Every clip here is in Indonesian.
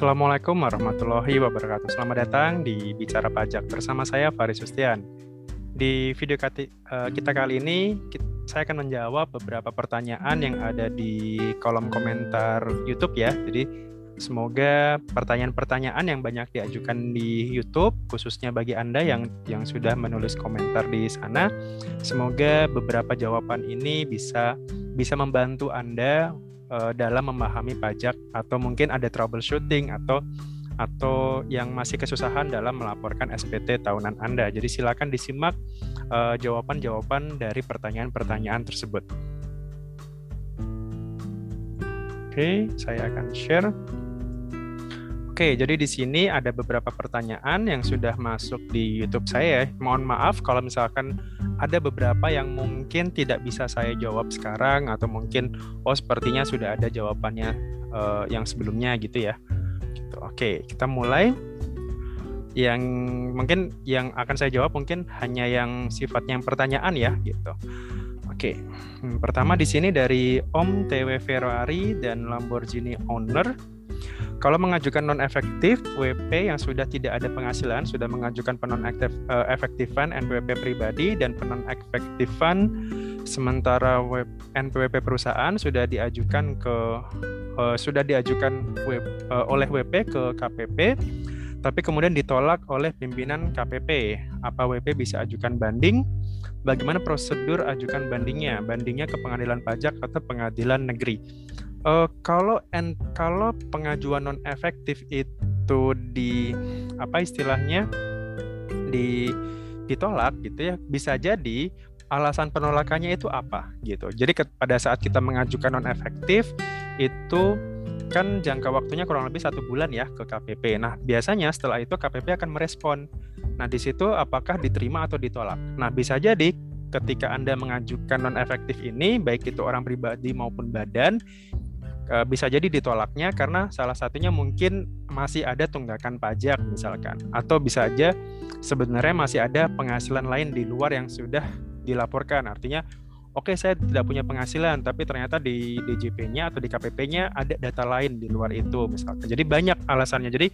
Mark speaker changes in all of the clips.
Speaker 1: Assalamualaikum warahmatullahi wabarakatuh. Selamat datang di Bicara Pajak bersama saya Faris Sustian. Di video eh, kita kali ini saya akan menjawab beberapa pertanyaan yang ada di kolom komentar YouTube ya. Jadi semoga pertanyaan-pertanyaan yang banyak diajukan di YouTube khususnya bagi Anda yang yang sudah menulis komentar di sana, semoga beberapa jawaban ini bisa bisa membantu Anda uh, dalam memahami pajak atau mungkin ada troubleshooting atau atau yang masih kesusahan dalam melaporkan SPT tahunan Anda. Jadi silakan disimak uh, jawaban-jawaban dari pertanyaan-pertanyaan tersebut. Oke, saya akan share. Oke, jadi di sini ada beberapa pertanyaan yang sudah masuk di YouTube saya. Mohon maaf kalau misalkan ada beberapa yang mungkin tidak bisa saya jawab sekarang atau mungkin oh sepertinya sudah ada jawabannya uh, yang sebelumnya gitu ya. Gitu. Oke, kita mulai. Yang mungkin yang akan saya jawab mungkin hanya yang sifatnya yang pertanyaan ya gitu. Oke, hmm, pertama di sini dari Om TW Ferrari dan Lamborghini Owner kalau mengajukan non efektif WP yang sudah tidak ada penghasilan sudah mengajukan penon uh, efektifan NPWP pribadi dan penon efektifan sementara NPWP perusahaan sudah diajukan ke uh, sudah diajukan web, uh, oleh WP ke KPP tapi kemudian ditolak oleh pimpinan KPP. Apa WP bisa ajukan banding? Bagaimana prosedur ajukan bandingnya? Bandingnya ke pengadilan pajak atau pengadilan negeri? Uh, kalau en, kalau pengajuan non efektif itu di apa istilahnya di ditolak gitu ya bisa jadi alasan penolakannya itu apa gitu. Jadi ke, pada saat kita mengajukan non efektif itu kan jangka waktunya kurang lebih satu bulan ya ke KPP. Nah biasanya setelah itu KPP akan merespon. Nah di situ apakah diterima atau ditolak. Nah bisa jadi ketika Anda mengajukan non efektif ini baik itu orang pribadi maupun badan bisa jadi ditolaknya karena salah satunya mungkin masih ada tunggakan pajak misalkan. Atau bisa aja sebenarnya masih ada penghasilan lain di luar yang sudah dilaporkan. Artinya oke okay, saya tidak punya penghasilan tapi ternyata di DJP-nya atau di KPP-nya ada data lain di luar itu misalkan. Jadi banyak alasannya. Jadi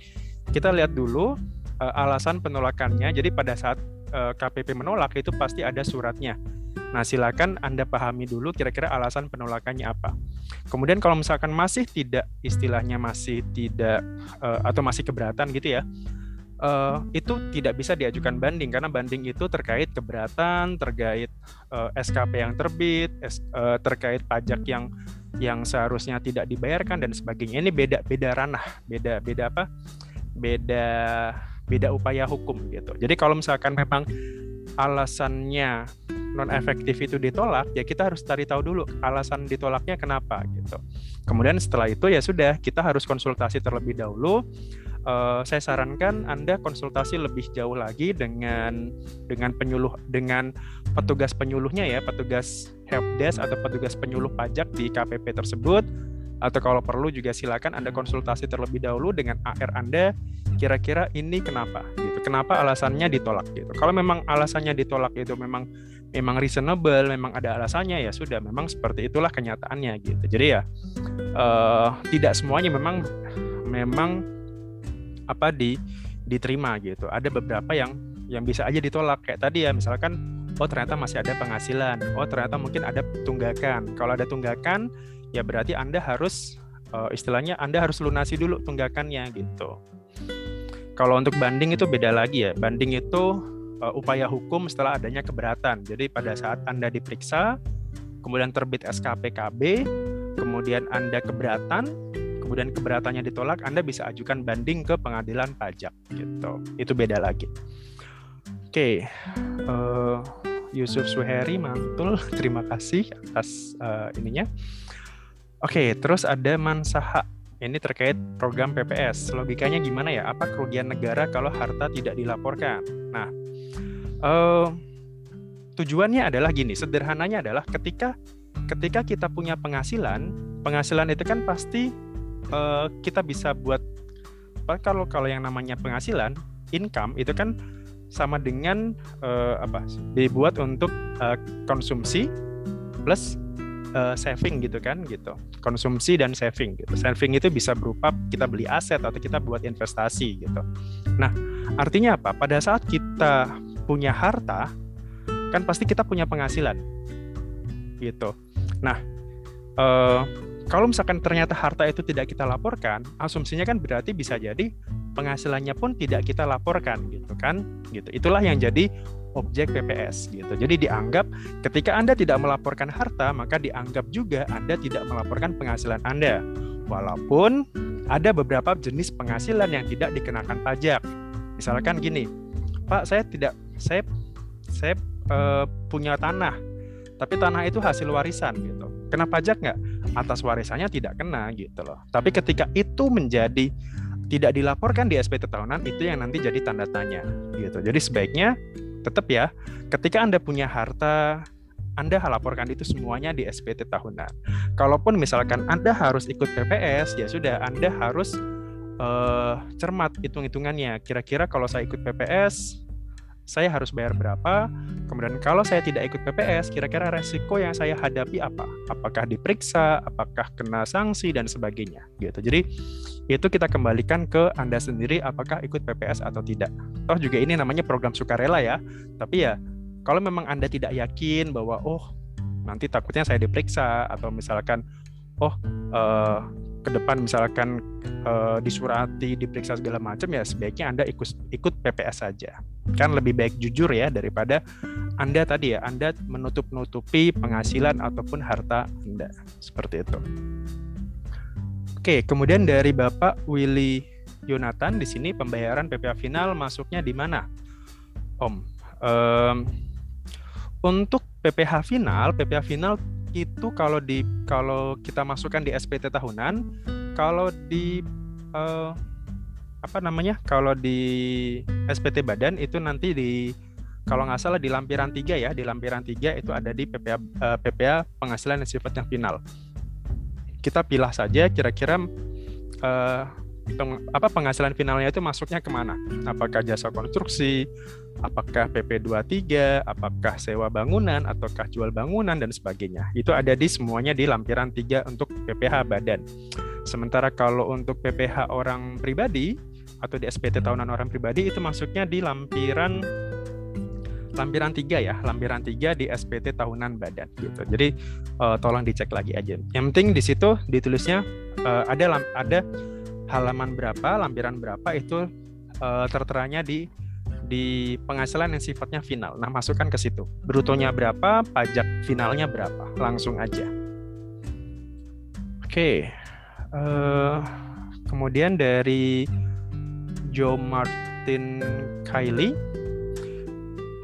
Speaker 1: kita lihat dulu uh, alasan penolakannya. Jadi pada saat eh, KPP menolak itu pasti ada suratnya Nah, silakan Anda pahami dulu kira-kira alasan penolakannya apa. Kemudian kalau misalkan masih tidak istilahnya masih tidak uh, atau masih keberatan gitu ya. Uh, itu tidak bisa diajukan banding karena banding itu terkait keberatan, terkait uh, SKP yang terbit, uh, terkait pajak yang yang seharusnya tidak dibayarkan dan sebagainya. Ini beda beda ranah, beda beda apa? Beda beda upaya hukum gitu. Jadi kalau misalkan memang alasannya non efektif itu ditolak, ya kita harus cari tahu dulu alasan ditolaknya kenapa gitu. Kemudian setelah itu ya sudah kita harus konsultasi terlebih dahulu. Uh, saya sarankan Anda konsultasi lebih jauh lagi dengan dengan penyuluh dengan petugas penyuluhnya ya, petugas helpdesk atau petugas penyuluh pajak di KPP tersebut atau kalau perlu juga silakan Anda konsultasi terlebih dahulu dengan AR Anda kira-kira ini kenapa gitu. Kenapa alasannya ditolak gitu. Kalau memang alasannya ditolak itu memang memang reasonable, memang ada alasannya ya sudah memang seperti itulah kenyataannya gitu. Jadi ya uh, tidak semuanya memang memang apa di diterima gitu. Ada beberapa yang yang bisa aja ditolak kayak tadi ya misalkan oh ternyata masih ada penghasilan, oh ternyata mungkin ada tunggakan. Kalau ada tunggakan ya berarti Anda harus uh, istilahnya Anda harus lunasi dulu tunggakannya gitu. Kalau untuk banding itu beda lagi ya. Banding itu uh, upaya hukum setelah adanya keberatan. Jadi pada saat Anda diperiksa, kemudian terbit SKPKB, kemudian Anda keberatan, kemudian keberatannya ditolak, Anda bisa ajukan banding ke pengadilan pajak gitu. Itu beda lagi. Oke, okay. uh, eh, Yusuf Suheri mantul, terima kasih atas uh, ininya. Oke, terus ada Mansaha. Ini terkait program PPS. Logikanya gimana ya? Apa kerugian negara kalau harta tidak dilaporkan? Nah, uh, tujuannya adalah gini sederhananya adalah ketika ketika kita punya penghasilan penghasilan itu kan pasti uh, kita bisa buat kalau kalau yang namanya penghasilan income itu kan sama dengan uh, apa dibuat untuk uh, konsumsi plus uh, saving gitu kan gitu. Konsumsi dan saving gitu. Saving itu bisa berupa kita beli aset atau kita buat investasi gitu. Nah artinya apa? Pada saat kita punya harta kan pasti kita punya penghasilan. Gitu. Nah uh, kalau misalkan ternyata harta itu tidak kita laporkan, asumsinya kan berarti bisa jadi penghasilannya pun tidak kita laporkan gitu kan. Gitu. Itulah yang jadi objek PPS gitu. Jadi dianggap ketika Anda tidak melaporkan harta, maka dianggap juga Anda tidak melaporkan penghasilan Anda. Walaupun ada beberapa jenis penghasilan yang tidak dikenakan pajak. Misalkan gini, Pak, saya tidak saya saya uh, punya tanah, tapi tanah itu hasil warisan gitu. Kena pajak nggak? atas warisannya tidak kena gitu loh. Tapi ketika itu menjadi tidak dilaporkan di SPT tahunan itu yang nanti jadi tanda tanya gitu. Jadi sebaiknya tetap ya ketika Anda punya harta anda laporkan itu semuanya di SPT tahunan. Kalaupun misalkan Anda harus ikut PPS, ya sudah Anda harus uh, cermat hitung-hitungannya. Kira-kira kalau saya ikut PPS, saya harus bayar berapa, kemudian kalau saya tidak ikut PPS, kira-kira resiko yang saya hadapi apa? Apakah diperiksa, apakah kena sanksi, dan sebagainya. gitu. Jadi itu kita kembalikan ke Anda sendiri apakah ikut PPS atau tidak. Toh juga ini namanya program sukarela ya, tapi ya kalau memang Anda tidak yakin bahwa oh nanti takutnya saya diperiksa atau misalkan oh uh, ke depan misalkan uh, disurati, diperiksa segala macam ya sebaiknya Anda ikut ikut PPS saja. Kan lebih baik jujur ya daripada Anda tadi ya, Anda menutup-nutupi penghasilan ataupun harta Anda. Seperti itu. Oke, kemudian dari Bapak Willy Yonatan di sini pembayaran PPh final masuknya di mana? Om. Um, untuk PPh final, PPh final itu kalau di kalau kita masukkan di SPT tahunan, kalau di uh, apa namanya? Kalau di SPT badan itu nanti di kalau nggak salah di lampiran 3 ya, di lampiran 3 itu ada di PPA uh, eh, PPA penghasilan yang sifatnya final. Kita pilih saja kira-kira uh, apa penghasilan finalnya itu masuknya ke mana? Apakah jasa konstruksi, apakah PP23, apakah sewa bangunan, ataukah jual bangunan dan sebagainya. Itu ada di semuanya di lampiran 3 untuk PPH badan. Sementara kalau untuk PPH orang pribadi atau di SPT tahunan orang pribadi itu masuknya di lampiran lampiran 3 ya, lampiran 3 di SPT tahunan badan gitu. Jadi uh, tolong dicek lagi aja. Yang penting di situ ditulisnya uh, ada ada halaman berapa, lampiran berapa itu uh, terteranya di di penghasilan yang sifatnya final. Nah, masukkan ke situ. Brutonya berapa, pajak finalnya berapa. Langsung aja. Oke. Okay. Uh, eh, kemudian dari Joe Martin Kylie.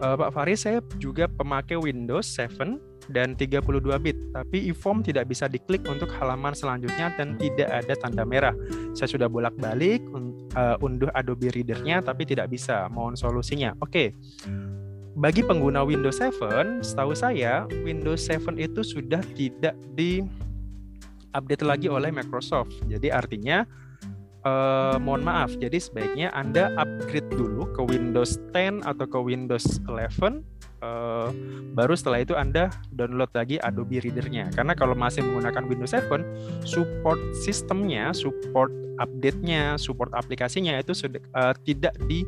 Speaker 1: Uh, Pak Faris, saya juga pemakai Windows 7 dan 32 bit, tapi eForm tidak bisa diklik untuk halaman selanjutnya dan tidak ada tanda merah. Saya sudah bolak-balik uh, unduh Adobe Reader-nya tapi tidak bisa. Mohon solusinya. Oke. Bagi pengguna Windows 7, setahu saya Windows 7 itu sudah tidak di update lagi oleh Microsoft. Jadi artinya uh, mohon maaf. Jadi sebaiknya Anda upgrade dulu ke Windows 10 atau ke Windows 11 uh, baru setelah itu Anda download lagi Adobe Reader-nya. Karena kalau masih menggunakan Windows 7, support sistemnya, support update-nya, support aplikasinya itu sudah uh, tidak di,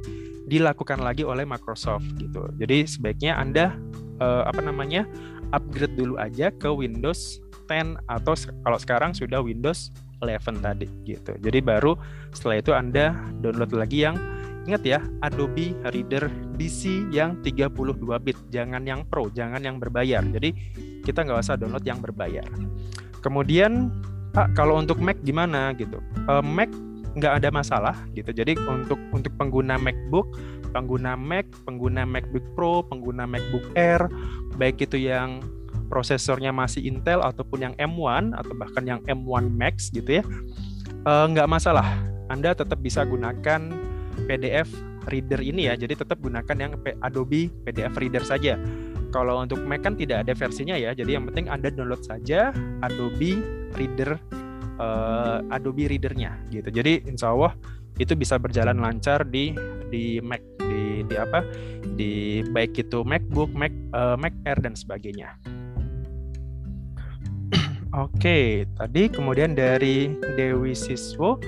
Speaker 1: dilakukan lagi oleh Microsoft gitu. Jadi sebaiknya Anda uh, apa namanya? upgrade dulu aja ke Windows 10 atau kalau sekarang sudah Windows 11 tadi gitu. Jadi baru setelah itu Anda download lagi yang Ingat ya, Adobe Reader DC yang 32 bit, jangan yang Pro, jangan yang berbayar. Jadi kita nggak usah download yang berbayar. Kemudian, Pak, kalau untuk Mac gimana gitu? Uh, Mac nggak ada masalah gitu. Jadi untuk untuk pengguna MacBook, pengguna Mac, pengguna MacBook Pro, pengguna MacBook Air, baik itu yang prosesornya masih Intel ataupun yang M1 atau bahkan yang M1 Max gitu ya, uh, nggak masalah. Anda tetap bisa gunakan PDF reader ini ya. Jadi tetap gunakan yang Adobe PDF reader saja. Kalau untuk Mac kan tidak ada versinya ya. Jadi yang penting Anda download saja Adobe Reader uh, Adobe Readernya gitu. Jadi insya Allah itu bisa berjalan lancar di di Mac di di apa di baik itu MacBook, Mac uh, Mac Air dan sebagainya. Oke, tadi kemudian dari Dewi Siswo,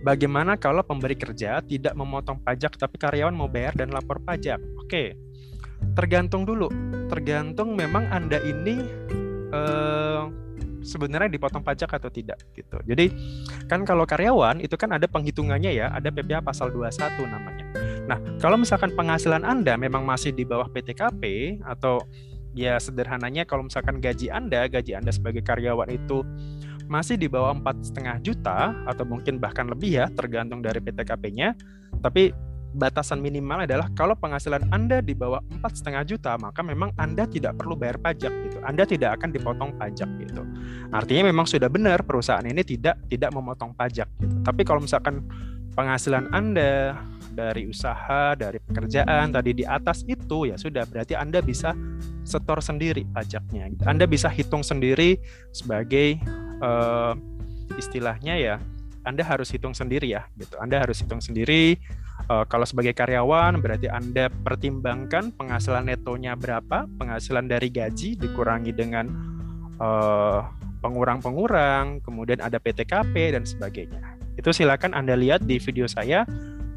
Speaker 1: bagaimana kalau pemberi kerja tidak memotong pajak tapi karyawan mau bayar dan lapor pajak? Oke, tergantung dulu. Tergantung memang Anda ini eh, sebenarnya dipotong pajak atau tidak gitu. Jadi kan kalau karyawan itu kan ada penghitungannya ya, ada PPh pasal 21 namanya. Nah, kalau misalkan penghasilan Anda memang masih di bawah PTKP atau ya sederhananya kalau misalkan gaji Anda, gaji Anda sebagai karyawan itu masih di bawah empat setengah juta atau mungkin bahkan lebih ya tergantung dari PTKP-nya. Tapi batasan minimal adalah kalau penghasilan Anda di bawah empat setengah juta maka memang Anda tidak perlu bayar pajak gitu. Anda tidak akan dipotong pajak gitu. Artinya memang sudah benar perusahaan ini tidak tidak memotong pajak. Gitu. Tapi kalau misalkan penghasilan Anda dari usaha, dari pekerjaan tadi di atas itu ya sudah berarti Anda bisa setor sendiri pajaknya. Anda bisa hitung sendiri sebagai uh, istilahnya ya Anda harus hitung sendiri ya gitu. Anda harus hitung sendiri uh, kalau sebagai karyawan berarti Anda pertimbangkan penghasilan netonya berapa, penghasilan dari gaji dikurangi dengan uh, pengurang-pengurang, kemudian ada PTKP dan sebagainya. Itu silakan Anda lihat di video saya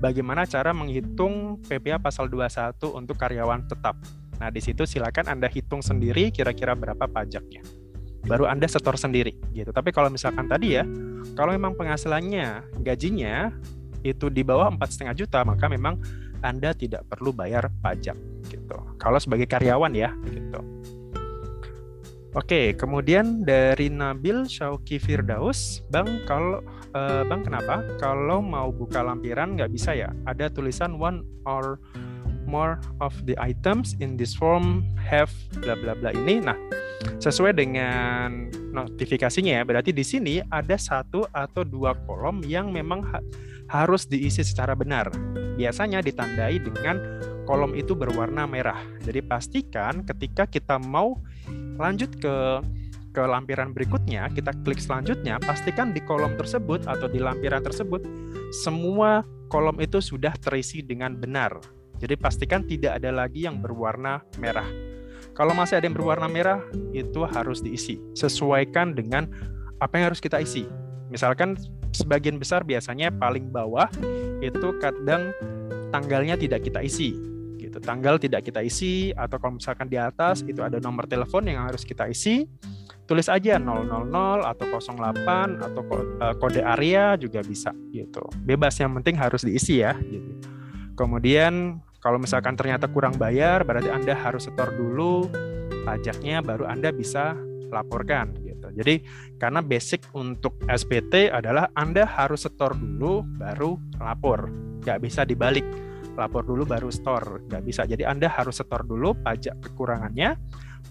Speaker 1: bagaimana cara menghitung PPh pasal 21 untuk karyawan tetap. Nah, di situ silakan Anda hitung sendiri kira-kira berapa pajaknya. Baru Anda setor sendiri gitu. Tapi kalau misalkan tadi ya, kalau memang penghasilannya, gajinya itu di bawah empat setengah juta, maka memang Anda tidak perlu bayar pajak gitu. Kalau sebagai karyawan ya gitu. Oke, kemudian dari Nabil Syauki Firdaus, Bang, kalau uh, Bang kenapa kalau mau buka lampiran nggak bisa ya? Ada tulisan one or more of the items in this form have bla bla bla ini. Nah, sesuai dengan notifikasinya ya, berarti di sini ada satu atau dua kolom yang memang ha harus diisi secara benar. Biasanya ditandai dengan kolom itu berwarna merah. Jadi pastikan ketika kita mau lanjut ke ke lampiran berikutnya, kita klik selanjutnya, pastikan di kolom tersebut atau di lampiran tersebut semua kolom itu sudah terisi dengan benar. Jadi pastikan tidak ada lagi yang berwarna merah. Kalau masih ada yang berwarna merah, itu harus diisi. Sesuaikan dengan apa yang harus kita isi. Misalkan sebagian besar biasanya paling bawah itu kadang tanggalnya tidak kita isi gitu. Tanggal tidak kita isi atau kalau misalkan di atas itu ada nomor telepon yang harus kita isi, tulis aja 000 atau 08 atau eh, kode area juga bisa gitu. Bebas yang penting harus diisi ya gitu. Kemudian kalau misalkan ternyata kurang bayar berarti Anda harus setor dulu pajaknya baru Anda bisa laporkan gitu. Jadi karena basic untuk SPT adalah Anda harus setor dulu baru lapor. Nggak bisa dibalik. Lapor dulu baru store. Nggak bisa. Jadi anda harus setor dulu pajak kekurangannya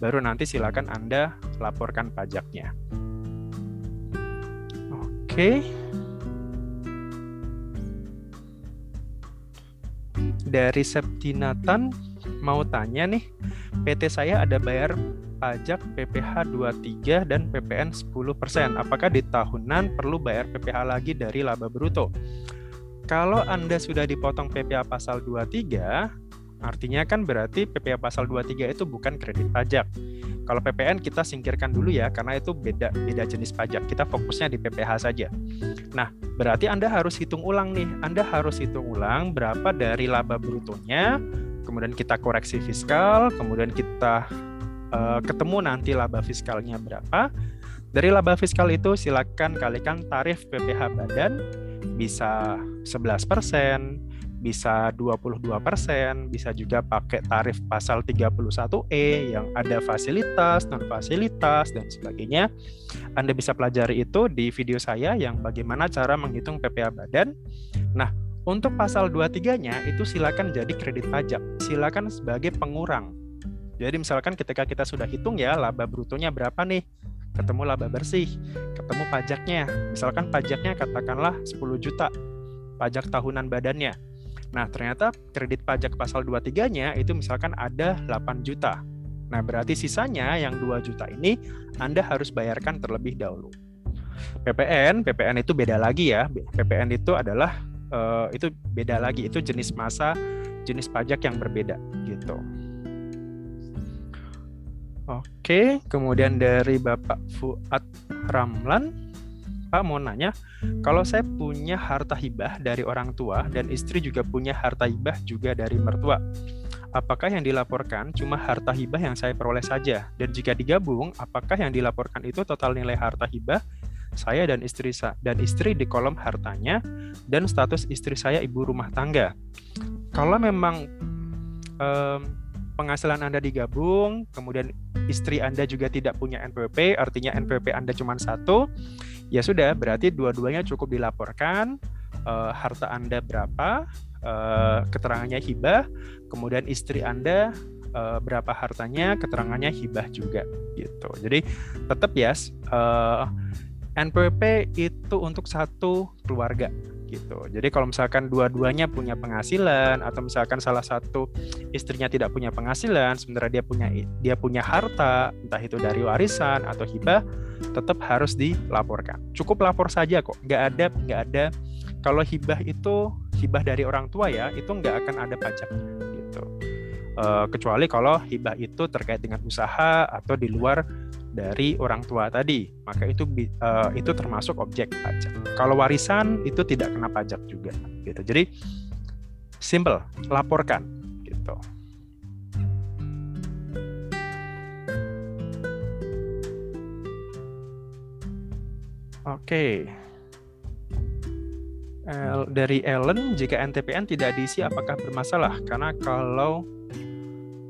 Speaker 1: baru nanti silakan anda laporkan pajaknya. Oke dari Septinatan mau tanya nih PT saya ada bayar pajak PPh 23 dan PPN 10%. Apakah di tahunan perlu bayar PPh lagi dari laba bruto? Kalau Anda sudah dipotong PPh pasal 23, artinya kan berarti PPh pasal 23 itu bukan kredit pajak. Kalau PPN kita singkirkan dulu ya karena itu beda beda jenis pajak. Kita fokusnya di PPh saja. Nah, berarti Anda harus hitung ulang nih. Anda harus hitung ulang berapa dari laba brutonya, kemudian kita koreksi fiskal, kemudian kita uh, ketemu nanti laba fiskalnya berapa. Dari laba fiskal itu silakan kalikan tarif PPh badan bisa 11%, bisa 22%, bisa juga pakai tarif pasal 31E yang ada fasilitas, non fasilitas dan sebagainya. Anda bisa pelajari itu di video saya yang bagaimana cara menghitung PPh badan. Nah, untuk pasal 23-nya itu silakan jadi kredit pajak, silakan sebagai pengurang. Jadi misalkan ketika kita sudah hitung ya laba brutonya berapa nih, ketemu laba bersih, ketemu pajaknya. Misalkan pajaknya katakanlah 10 juta, pajak tahunan badannya. Nah, ternyata kredit pajak pasal 23-nya itu misalkan ada 8 juta. Nah, berarti sisanya yang 2 juta ini Anda harus bayarkan terlebih dahulu. PPN, PPN itu beda lagi ya. PPN itu adalah uh, itu beda lagi, itu jenis masa, jenis pajak yang berbeda gitu. Oke, kemudian dari Bapak Fuad Ramlan, Pak mau nanya, kalau saya punya harta hibah dari orang tua dan istri juga punya harta hibah juga dari mertua, apakah yang dilaporkan cuma harta hibah yang saya peroleh saja? Dan jika digabung, apakah yang dilaporkan itu total nilai harta hibah saya dan istri dan istri di kolom hartanya dan status istri saya ibu rumah tangga? Kalau memang um, penghasilan Anda digabung, kemudian istri Anda juga tidak punya NPWP, artinya NPWP Anda cuma satu, ya sudah berarti dua-duanya cukup dilaporkan. Uh, harta Anda berapa, uh, keterangannya hibah, kemudian istri Anda uh, berapa hartanya, keterangannya hibah juga gitu. Jadi tetap ya uh, NPWP itu untuk satu keluarga gitu. Jadi kalau misalkan dua-duanya punya penghasilan atau misalkan salah satu istrinya tidak punya penghasilan, sementara dia punya dia punya harta, entah itu dari warisan atau hibah, tetap harus dilaporkan. Cukup lapor saja kok, nggak ada nggak ada. Kalau hibah itu hibah dari orang tua ya, itu nggak akan ada pajaknya gitu. Uh, kecuali kalau hibah itu terkait dengan usaha atau di luar dari orang tua tadi, maka itu uh, itu termasuk objek pajak. Kalau warisan itu tidak kena pajak juga, gitu. Jadi simple, laporkan, gitu. Oke. Okay. dari Ellen, jika NTPN tidak diisi apakah bermasalah? Karena kalau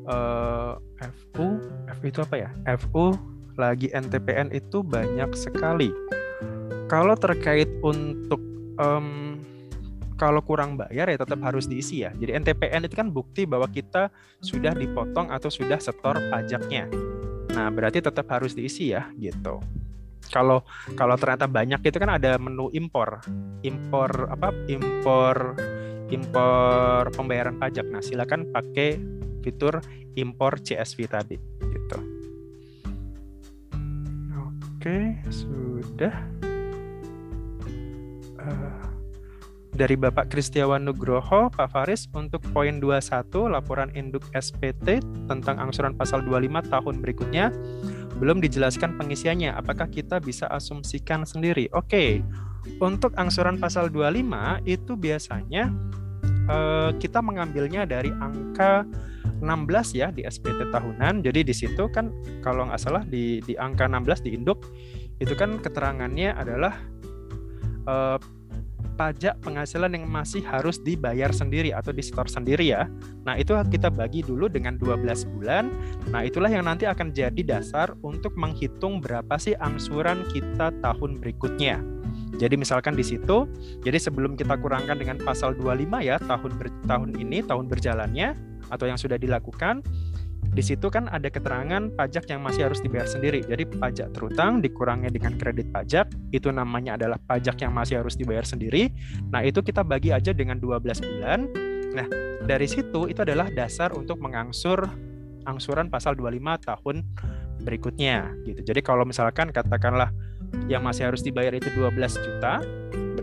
Speaker 1: uh, eh, FU, FU itu apa ya? FU lagi NTPN itu banyak sekali. Kalau terkait untuk um, kalau kurang bayar ya tetap harus diisi ya. Jadi NTPN itu kan bukti bahwa kita sudah dipotong atau sudah setor pajaknya. Nah, berarti tetap harus diisi ya gitu kalau kalau ternyata banyak itu kan ada menu impor impor apa impor impor pembayaran pajak nah silakan pakai fitur impor CSV tadi gitu oke sudah uh, dari Bapak Kristiawan Nugroho, Pak Faris, untuk poin 21 laporan induk SPT tentang angsuran pasal 25 tahun berikutnya belum dijelaskan pengisiannya. Apakah kita bisa asumsikan sendiri? Oke, untuk angsuran pasal 25 itu biasanya uh, kita mengambilnya dari angka 16 ya di SPT tahunan. Jadi di situ kan kalau nggak salah di di angka 16 di induk itu kan keterangannya adalah uh, pajak penghasilan yang masih harus dibayar sendiri atau disetor sendiri ya. Nah, itu kita bagi dulu dengan 12 bulan. Nah, itulah yang nanti akan jadi dasar untuk menghitung berapa sih angsuran kita tahun berikutnya. Jadi misalkan di situ, jadi sebelum kita kurangkan dengan pasal 25 ya, tahun ber, tahun ini, tahun berjalannya atau yang sudah dilakukan, di situ kan ada keterangan pajak yang masih harus dibayar sendiri. Jadi pajak terutang dikurangnya dengan kredit pajak, itu namanya adalah pajak yang masih harus dibayar sendiri. Nah, itu kita bagi aja dengan 12 bulan. Nah, dari situ itu adalah dasar untuk mengangsur angsuran pasal 25 tahun berikutnya gitu. Jadi kalau misalkan katakanlah yang masih harus dibayar itu 12 juta,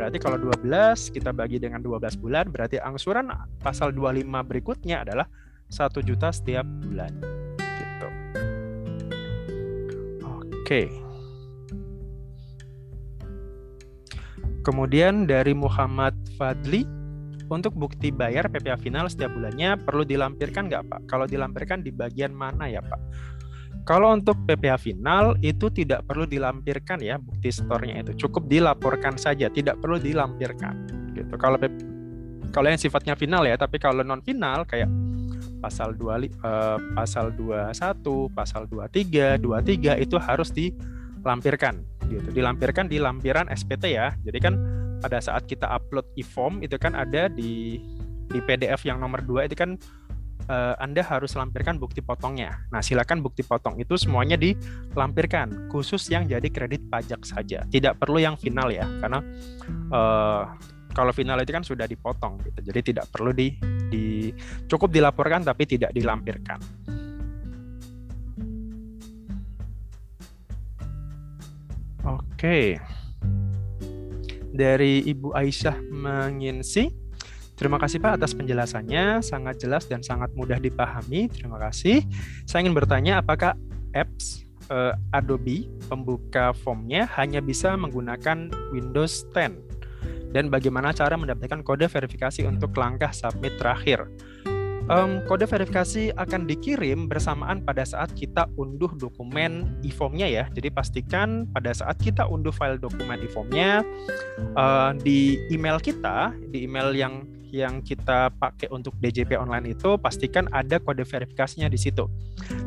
Speaker 1: berarti kalau 12 kita bagi dengan 12 bulan berarti angsuran pasal 25 berikutnya adalah satu juta setiap bulan gitu oke kemudian dari Muhammad Fadli untuk bukti bayar PPA final setiap bulannya perlu dilampirkan nggak Pak? Kalau dilampirkan di bagian mana ya Pak? Kalau untuk PPH final itu tidak perlu dilampirkan ya bukti stornya itu cukup dilaporkan saja tidak perlu dilampirkan gitu. Kalau kalau yang sifatnya final ya tapi kalau non final kayak pasal 2 uh, eh, pasal 21, pasal 23, 23 itu harus dilampirkan gitu. Dilampirkan di lampiran SPT ya. Jadi kan pada saat kita upload e-form itu kan ada di di PDF yang nomor 2 itu kan uh, Anda harus lampirkan bukti potongnya. Nah, silakan bukti potong itu semuanya dilampirkan, khusus yang jadi kredit pajak saja. Tidak perlu yang final ya, karena uh, kalau final itu kan sudah dipotong gitu. Jadi tidak perlu di, di cukup dilaporkan tapi tidak dilampirkan. Oke. Dari Ibu Aisyah Menginsi, Terima kasih Pak atas penjelasannya, sangat jelas dan sangat mudah dipahami. Terima kasih. Saya ingin bertanya apakah apps uh, Adobe pembuka formnya hanya bisa menggunakan Windows 10 dan bagaimana cara mendapatkan kode verifikasi untuk langkah submit terakhir. Um, kode verifikasi akan dikirim bersamaan pada saat kita unduh dokumen e-formnya ya. Jadi pastikan pada saat kita unduh file dokumen e-formnya uh, di email kita, di email yang yang kita pakai untuk DJP online itu pastikan ada kode verifikasinya di situ.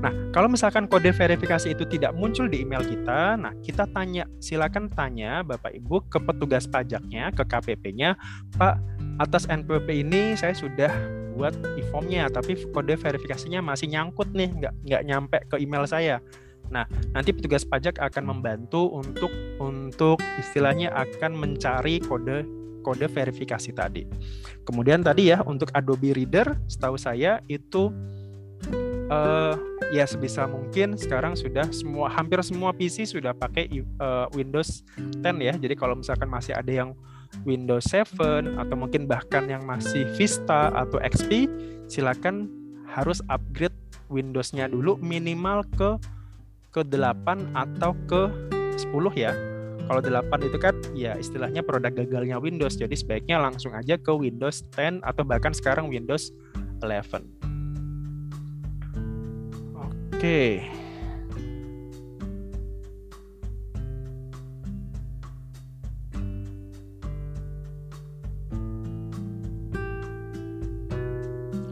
Speaker 1: Nah, kalau misalkan kode verifikasi itu tidak muncul di email kita, nah kita tanya, silakan tanya Bapak Ibu ke petugas pajaknya, ke KPP-nya, Pak, atas NPWP ini saya sudah buat e-formnya, tapi kode verifikasinya masih nyangkut nih, nggak nggak nyampe ke email saya. Nah, nanti petugas pajak akan membantu untuk untuk istilahnya akan mencari kode kode verifikasi tadi. Kemudian tadi ya untuk Adobe Reader, setahu saya itu uh, ya sebisa mungkin sekarang sudah semua hampir semua PC sudah pakai uh, Windows 10 ya. Jadi kalau misalkan masih ada yang Windows 7 atau mungkin bahkan yang masih Vista atau XP, silakan harus upgrade Windows-nya dulu minimal ke ke 8 atau ke 10 ya kalau 8 itu kan ya istilahnya produk gagalnya Windows. Jadi sebaiknya langsung aja ke Windows 10 atau bahkan sekarang Windows 11. Oke.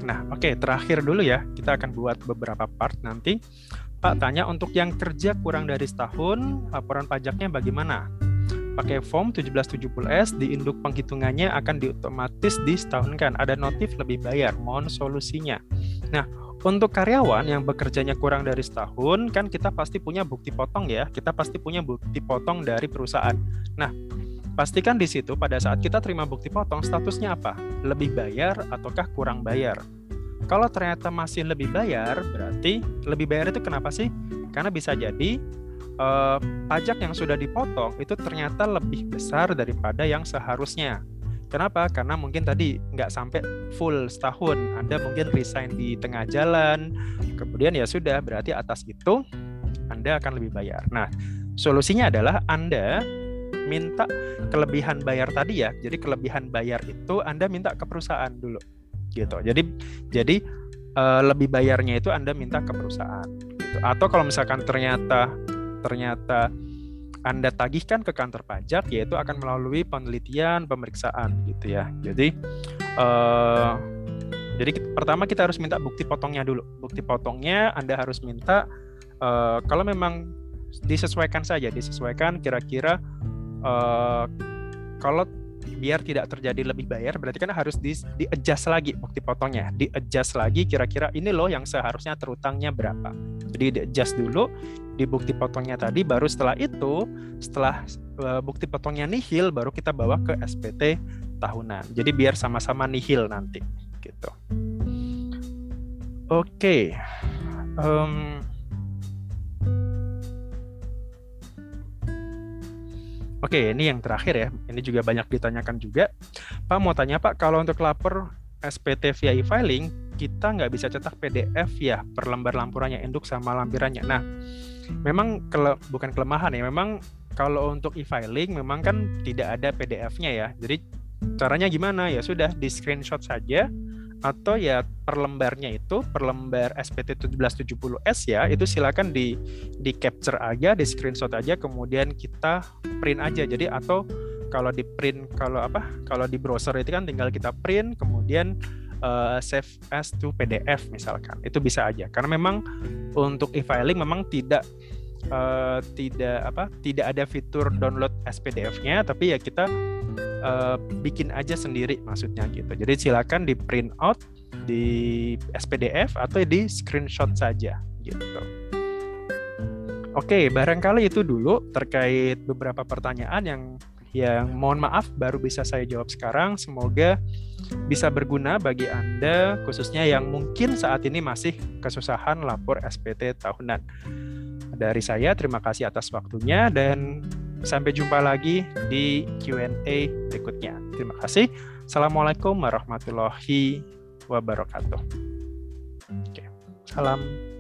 Speaker 1: Nah, oke, okay, terakhir dulu ya. Kita akan buat beberapa part nanti. Pak tanya untuk yang kerja kurang dari setahun, laporan pajaknya bagaimana? Pakai form 1770S, di induk penghitungannya akan diotomatis disetahunkan. Ada notif lebih bayar, mohon solusinya. Nah, untuk karyawan yang bekerjanya kurang dari setahun, kan kita pasti punya bukti potong ya. Kita pasti punya bukti potong dari perusahaan. Nah, pastikan di situ pada saat kita terima bukti potong, statusnya apa? Lebih bayar ataukah kurang bayar? Kalau ternyata masih lebih bayar, berarti lebih bayar itu kenapa sih? Karena bisa jadi eh, pajak yang sudah dipotong itu ternyata lebih besar daripada yang seharusnya. Kenapa? Karena mungkin tadi nggak sampai full setahun. Anda mungkin resign di tengah jalan, kemudian ya sudah, berarti atas itu Anda akan lebih bayar. Nah, solusinya adalah Anda minta kelebihan bayar tadi ya. Jadi kelebihan bayar itu Anda minta ke perusahaan dulu gitu. Jadi jadi uh, lebih bayarnya itu Anda minta ke perusahaan gitu. Atau kalau misalkan ternyata ternyata anda tagihkan ke kantor pajak yaitu akan melalui penelitian pemeriksaan gitu ya. Jadi uh, jadi pertama kita harus minta bukti potongnya dulu. Bukti potongnya Anda harus minta uh, kalau memang disesuaikan saja, disesuaikan kira-kira uh, kalau biar tidak terjadi lebih bayar berarti kan harus di, di adjust lagi bukti potongnya. Di adjust lagi kira-kira ini loh yang seharusnya terutangnya berapa. Jadi di adjust dulu di bukti potongnya tadi baru setelah itu setelah uh, bukti potongnya nihil baru kita bawa ke SPT tahunan. Jadi biar sama-sama nihil nanti gitu. Oke okay. um, Oke, ini yang terakhir ya. Ini juga banyak ditanyakan juga. Pak mau tanya Pak, kalau untuk lapor SPT via e-filing, kita nggak bisa cetak PDF ya per lembar lampurannya, induk sama lampirannya. Nah, memang kele bukan kelemahan ya. Memang kalau untuk e-filing memang kan tidak ada PDF-nya ya. Jadi caranya gimana? Ya sudah di screenshot saja atau ya per lembarnya itu per lembar SPT 1770S ya itu silakan di di capture aja di screenshot aja kemudian kita print aja. Jadi atau kalau di print kalau apa kalau di browser itu kan tinggal kita print kemudian uh, save as to PDF misalkan. Itu bisa aja. Karena memang untuk e-filing memang tidak uh, tidak apa tidak ada fitur download SPDF-nya tapi ya kita uh, bikin aja sendiri maksudnya gitu. Jadi silakan di print out di SPDF atau di screenshot saja gitu. Oke, barangkali itu dulu terkait beberapa pertanyaan yang yang mohon maaf baru bisa saya jawab sekarang. Semoga bisa berguna bagi Anda khususnya yang mungkin saat ini masih kesusahan lapor SPT tahunan. Dari saya terima kasih atas waktunya dan Sampai jumpa lagi di Q&A berikutnya. Terima kasih. Assalamualaikum warahmatullahi wabarakatuh. Oke. Salam.